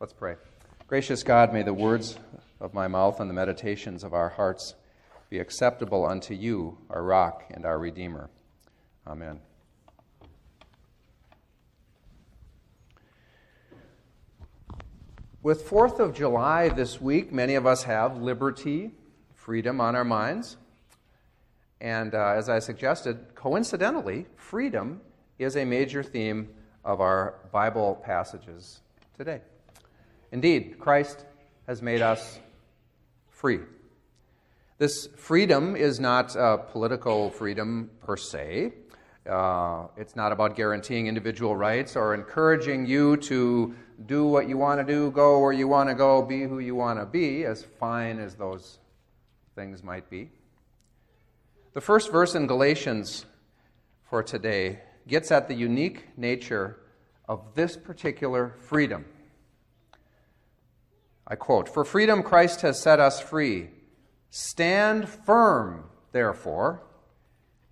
Let's pray. Gracious God, may the words of my mouth and the meditations of our hearts be acceptable unto you, our rock and our redeemer. Amen. With 4th of July this week, many of us have liberty, freedom on our minds. And uh, as I suggested, coincidentally, freedom is a major theme of our Bible passages today. Indeed, Christ has made us free. This freedom is not uh, political freedom per se. Uh, it's not about guaranteeing individual rights or encouraging you to do what you want to do, go where you want to go, be who you want to be, as fine as those things might be. The first verse in Galatians for today gets at the unique nature of this particular freedom. I quote For freedom Christ has set us free. Stand firm, therefore,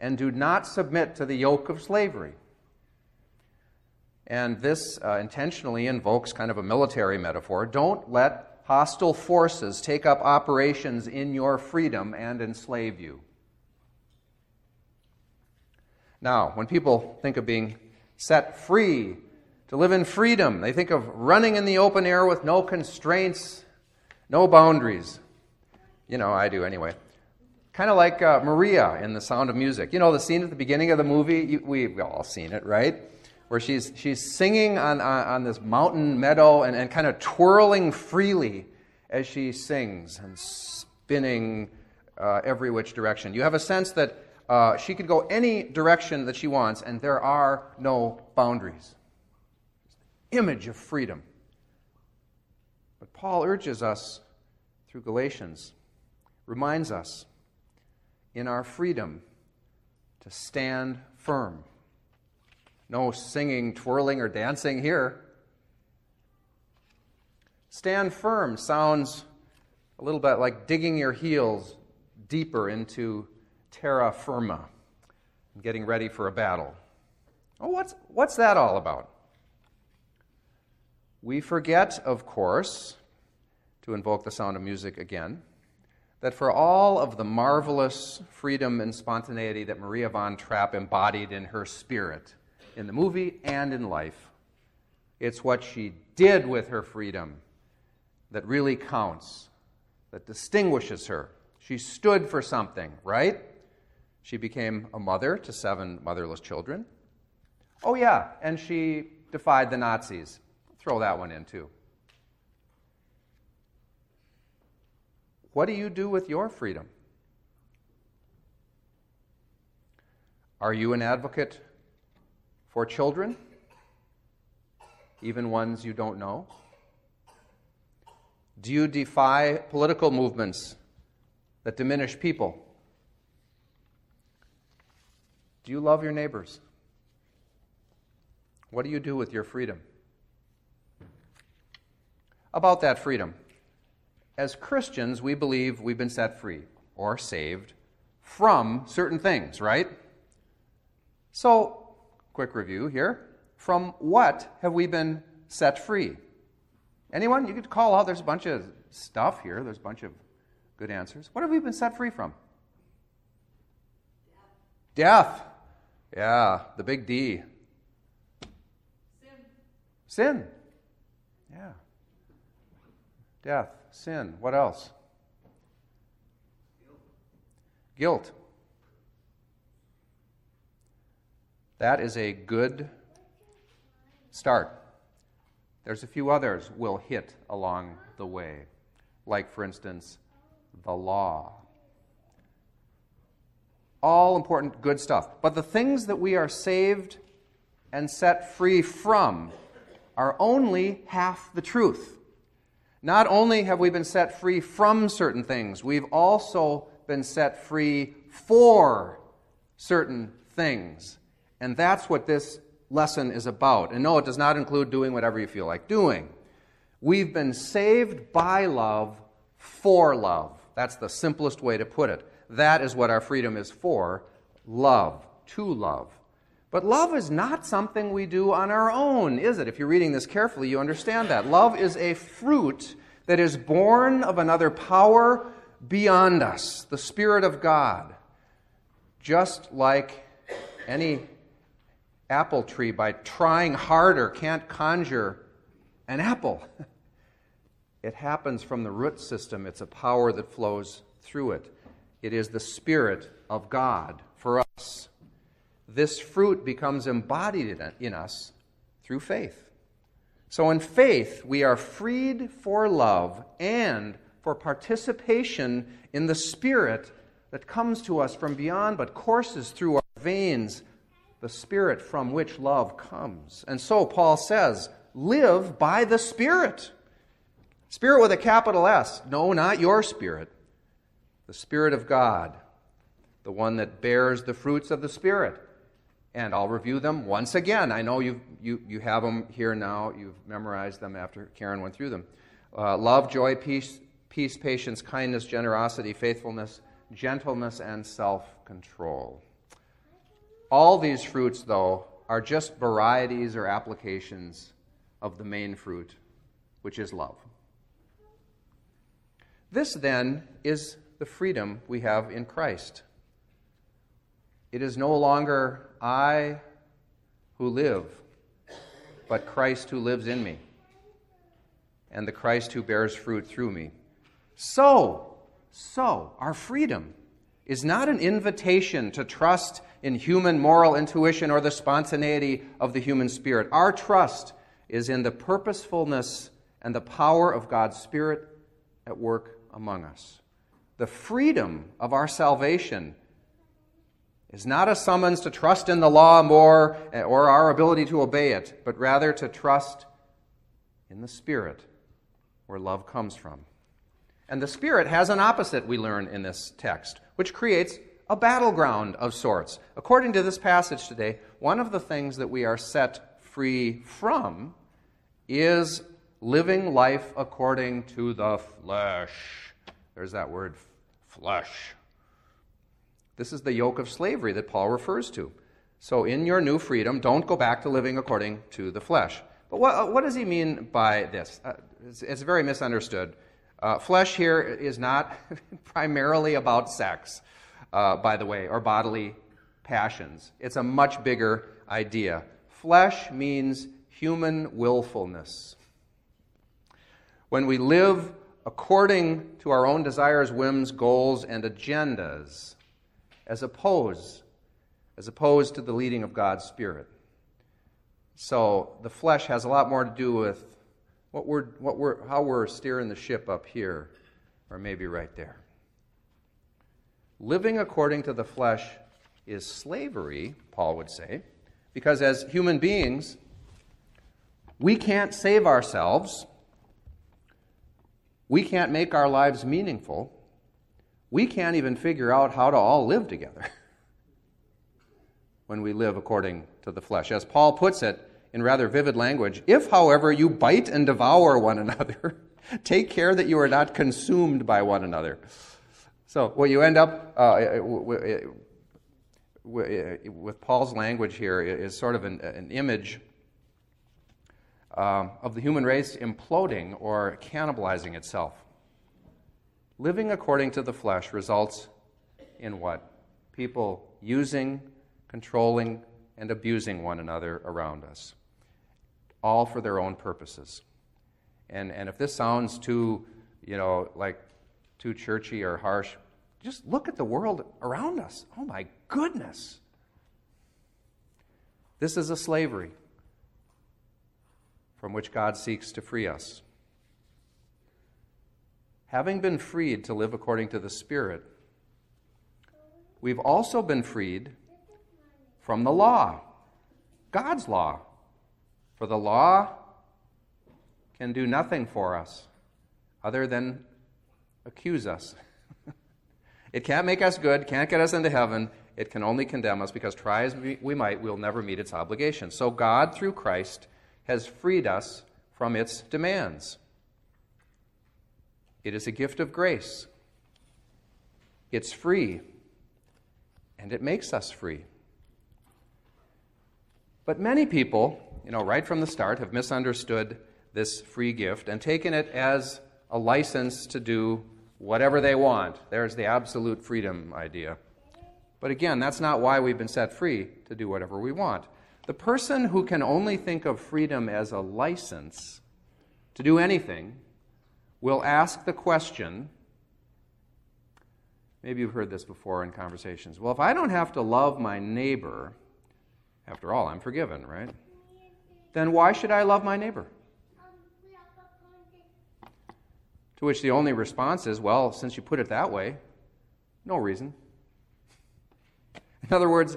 and do not submit to the yoke of slavery. And this uh, intentionally invokes kind of a military metaphor. Don't let hostile forces take up operations in your freedom and enslave you. Now, when people think of being set free to live in freedom. They think of running in the open air with no constraints, no boundaries. You know, I do anyway. Kind of like uh, Maria in The Sound of Music. You know, the scene at the beginning of the movie, you, we've all seen it, right? Where she's, she's singing on, on, on this mountain meadow and, and kind of twirling freely as she sings and spinning uh, every which direction. You have a sense that uh, she could go any direction that she wants, and there are no boundaries image of freedom. But Paul urges us through Galatians, reminds us in our freedom to stand firm. No singing, twirling, or dancing here. Stand firm sounds a little bit like digging your heels deeper into terra firma and getting ready for a battle. Oh, what's, what's that all about? We forget, of course, to invoke the sound of music again, that for all of the marvelous freedom and spontaneity that Maria von Trapp embodied in her spirit, in the movie and in life, it's what she did with her freedom that really counts, that distinguishes her. She stood for something, right? She became a mother to seven motherless children. Oh, yeah, and she defied the Nazis Throw that one in too. What do you do with your freedom? Are you an advocate for children, even ones you don't know? Do you defy political movements that diminish people? Do you love your neighbors? What do you do with your freedom? About that freedom. As Christians, we believe we've been set free or saved from certain things, right? So, quick review here. From what have we been set free? Anyone? You could call out. There's a bunch of stuff here. There's a bunch of good answers. What have we been set free from? Death. Death. Yeah, the big D. Sin. Sin. Yeah. Death, sin. What else? Guilt. That is a good start. There's a few others we'll hit along the way, like, for instance, the law. All important, good stuff. But the things that we are saved and set free from are only half the truth. Not only have we been set free from certain things, we've also been set free for certain things. And that's what this lesson is about. And no, it does not include doing whatever you feel like doing. We've been saved by love for love. That's the simplest way to put it. That is what our freedom is for love, to love. But love is not something we do on our own, is it? If you're reading this carefully, you understand that. Love is a fruit that is born of another power beyond us, the Spirit of God. Just like any apple tree, by trying harder, can't conjure an apple. It happens from the root system, it's a power that flows through it. It is the Spirit of God. This fruit becomes embodied in us through faith. So, in faith, we are freed for love and for participation in the Spirit that comes to us from beyond but courses through our veins, the Spirit from which love comes. And so, Paul says, live by the Spirit. Spirit with a capital S. No, not your spirit. The Spirit of God, the one that bears the fruits of the Spirit. And I'll review them once again. I know you you, you have them here now. You've memorized them after Karen went through them. Uh, love, joy, peace, peace, patience, kindness, generosity, faithfulness, gentleness, and self control. All these fruits, though, are just varieties or applications of the main fruit, which is love. This, then, is the freedom we have in Christ. It is no longer I who live, but Christ who lives in me, and the Christ who bears fruit through me. So, so, our freedom is not an invitation to trust in human moral intuition or the spontaneity of the human spirit. Our trust is in the purposefulness and the power of God's Spirit at work among us. The freedom of our salvation is not a summons to trust in the law more eh, or our ability to obey it, but rather to trust in the Spirit where love comes from. And the Spirit has an opposite, we learn in this text, which creates a battleground of sorts. According to this passage today, one of the things that we are set free from is living life according to the flesh. There's that word, flesh. This is the yoke of slavery that Paul refers to. So, in your new freedom, don't go back to living according to the flesh. But what, uh, what does he mean by this? Uh, it's, it's, very misunderstood. Uh, flesh here is not primarily about sex, uh, by the way, or bodily passions. It's a much bigger idea. Flesh means human willfulness. When we live according to our own desires, whims, goals, and agendas, as opposed, as opposed to the leading of God's Spirit. So the flesh has a lot more to do with what we're, what we're, how we're steering the ship up here, or maybe right there. Living according to the flesh is slavery, Paul would say, because as human beings, we can't save ourselves. We can't make our lives meaningful we can't even figure out how to all live together when we live according to the flesh. As Paul puts it in rather vivid language, if, however, you bite and devour one another, take care that you are not consumed by one another. So, what you end up uh, with Paul's language here is sort of an, an image um, of the human race imploding or cannibalizing itself. Living according to the flesh results in what? People using, controlling, and abusing one another around us, all for their own purposes. And, and if this sounds too, you know, like too churchy or harsh, just look at the world around us. Oh my goodness. This is a slavery from which God seeks to free us having been freed to live according to the Spirit, we've also been freed from the law, God's law. For the law can do nothing for us other than accuse us. it can't make us good, can't get us into heaven. It can only condemn us because, try as we might, we'll never meet its obligations. So, God, through Christ, has freed us from its demands. It is a gift of grace. It's free, and it makes us free. But many people, you know, right from the start, have misunderstood this free gift and taken it as a license to do whatever they want. There's the absolute freedom idea. But again, that's not why we've been set free to do whatever we want. The person who can only think of freedom as a license to do anything will ask the question maybe you've heard this before in conversations. Well, if I don't have to love my neighbor, after all, I'm forgiven, right? Then why should I love my neighbor? To which the only response is, well, since you put it that way, no reason. In other words,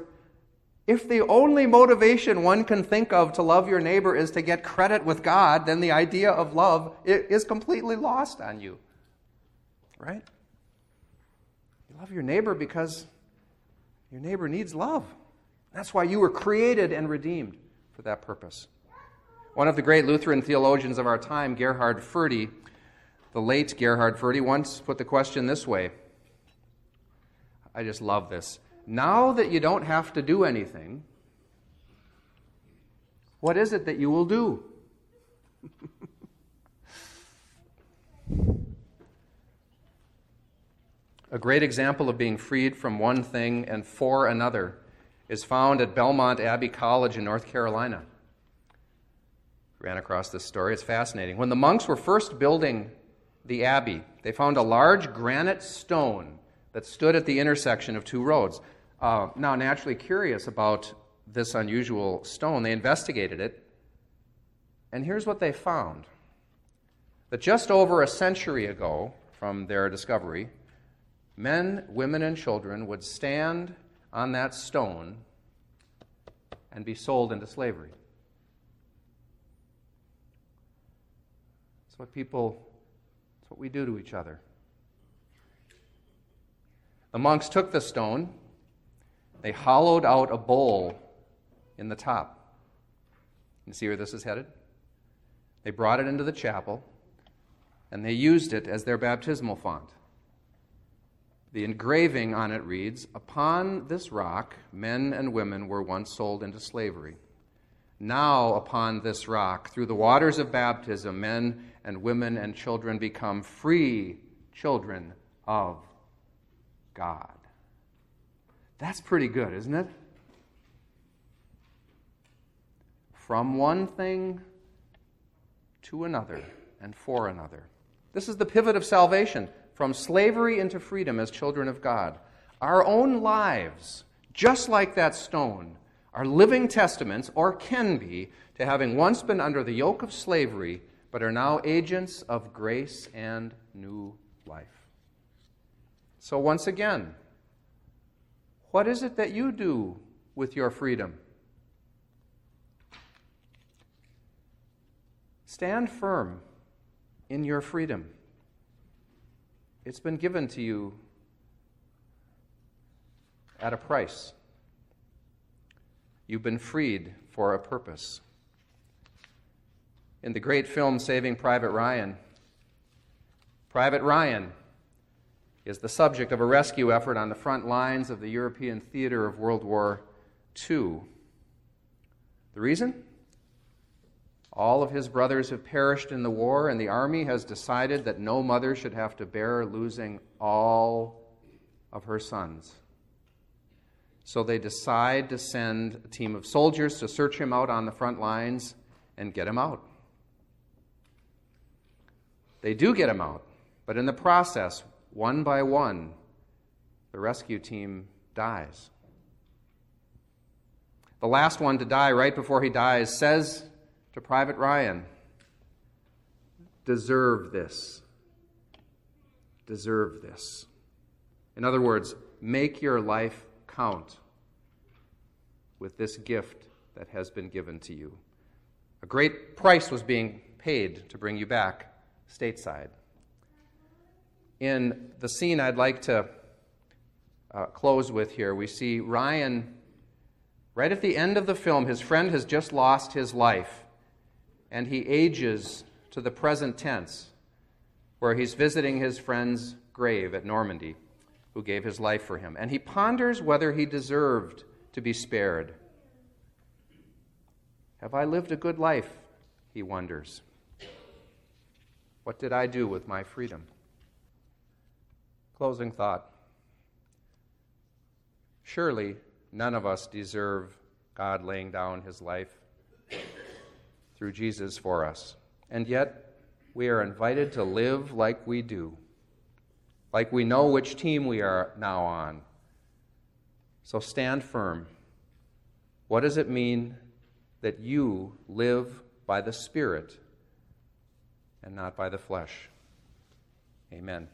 if the only motivation one can think of to love your neighbor is to get credit with God, then the idea of love is completely lost on you. Right? You love your neighbor because your neighbor needs love. That's why you were created and redeemed for that purpose. One of the great Lutheran theologians of our time, Gerhard Forde, the late Gerhard Forde, once put the question this way. I just love this. Now that you don't have to do anything, what is it that you will do? A great example of being freed from one thing and for another is found at Belmont Abbey College in North Carolina. Ran across this story. It's fascinating. When the monks were first building the abbey, they found a large granite stone that stood at the intersection of two roads. Uh, now, naturally curious about this unusual stone, they investigated it, and here's what they found that just over a century ago from their discovery, men, women, and children would stand on that stone and be sold into slavery. It's what people, it's what we do to each other. The monks took the stone, they hollowed out a bowl in the top. You see where this is headed? They brought it into the chapel, and they used it as their baptismal font. The engraving on it reads Upon this rock, men and women were once sold into slavery. Now, upon this rock, through the waters of baptism, men and women and children become free children of God. That's pretty good, isn't it? From one thing to another and for another. This is the pivot of salvation from slavery into freedom as children of God. Our own lives, just like that stone, are living testaments, or can be, to having once been under the yoke of slavery, but are now agents of grace and new life. So, once again, what is it that you do with your freedom? Stand firm in your freedom. It's been given to you at a price. You've been freed for a purpose. In the great film Saving Private Ryan, Private Ryan is the subject of a rescue effort on the front lines of the European theater of World War II. The reason? All of his brothers have perished in the war, and the army has decided that no mother should have to bear losing all of her sons. So they decide to send a team of soldiers to search him out on the front lines and get him out. They do get him out, but in the process, one by one, the rescue team dies. The last one to die right before he dies says to Private Ryan deserve this. Deserve this. In other words, make your life count with this gift that has been given to you. A great price was being paid to bring you back stateside. In the scene I'd like to uh, close with here, we see Ryan, right at the end of the film, his friend has just lost his life and he ages to the present tense, where he's visiting his friend's grave at Normandy, who gave his life for him. And he ponders whether he deserved to be spared. Have I lived a good life? He wonders. What did I do with my freedom? Closing thought. Surely none of us deserve God laying down his life through Jesus for us. And yet, we are invited to live like we do, like we know which team we are now on. So stand firm. What does it mean that you live by the Spirit and not by the flesh? Amen.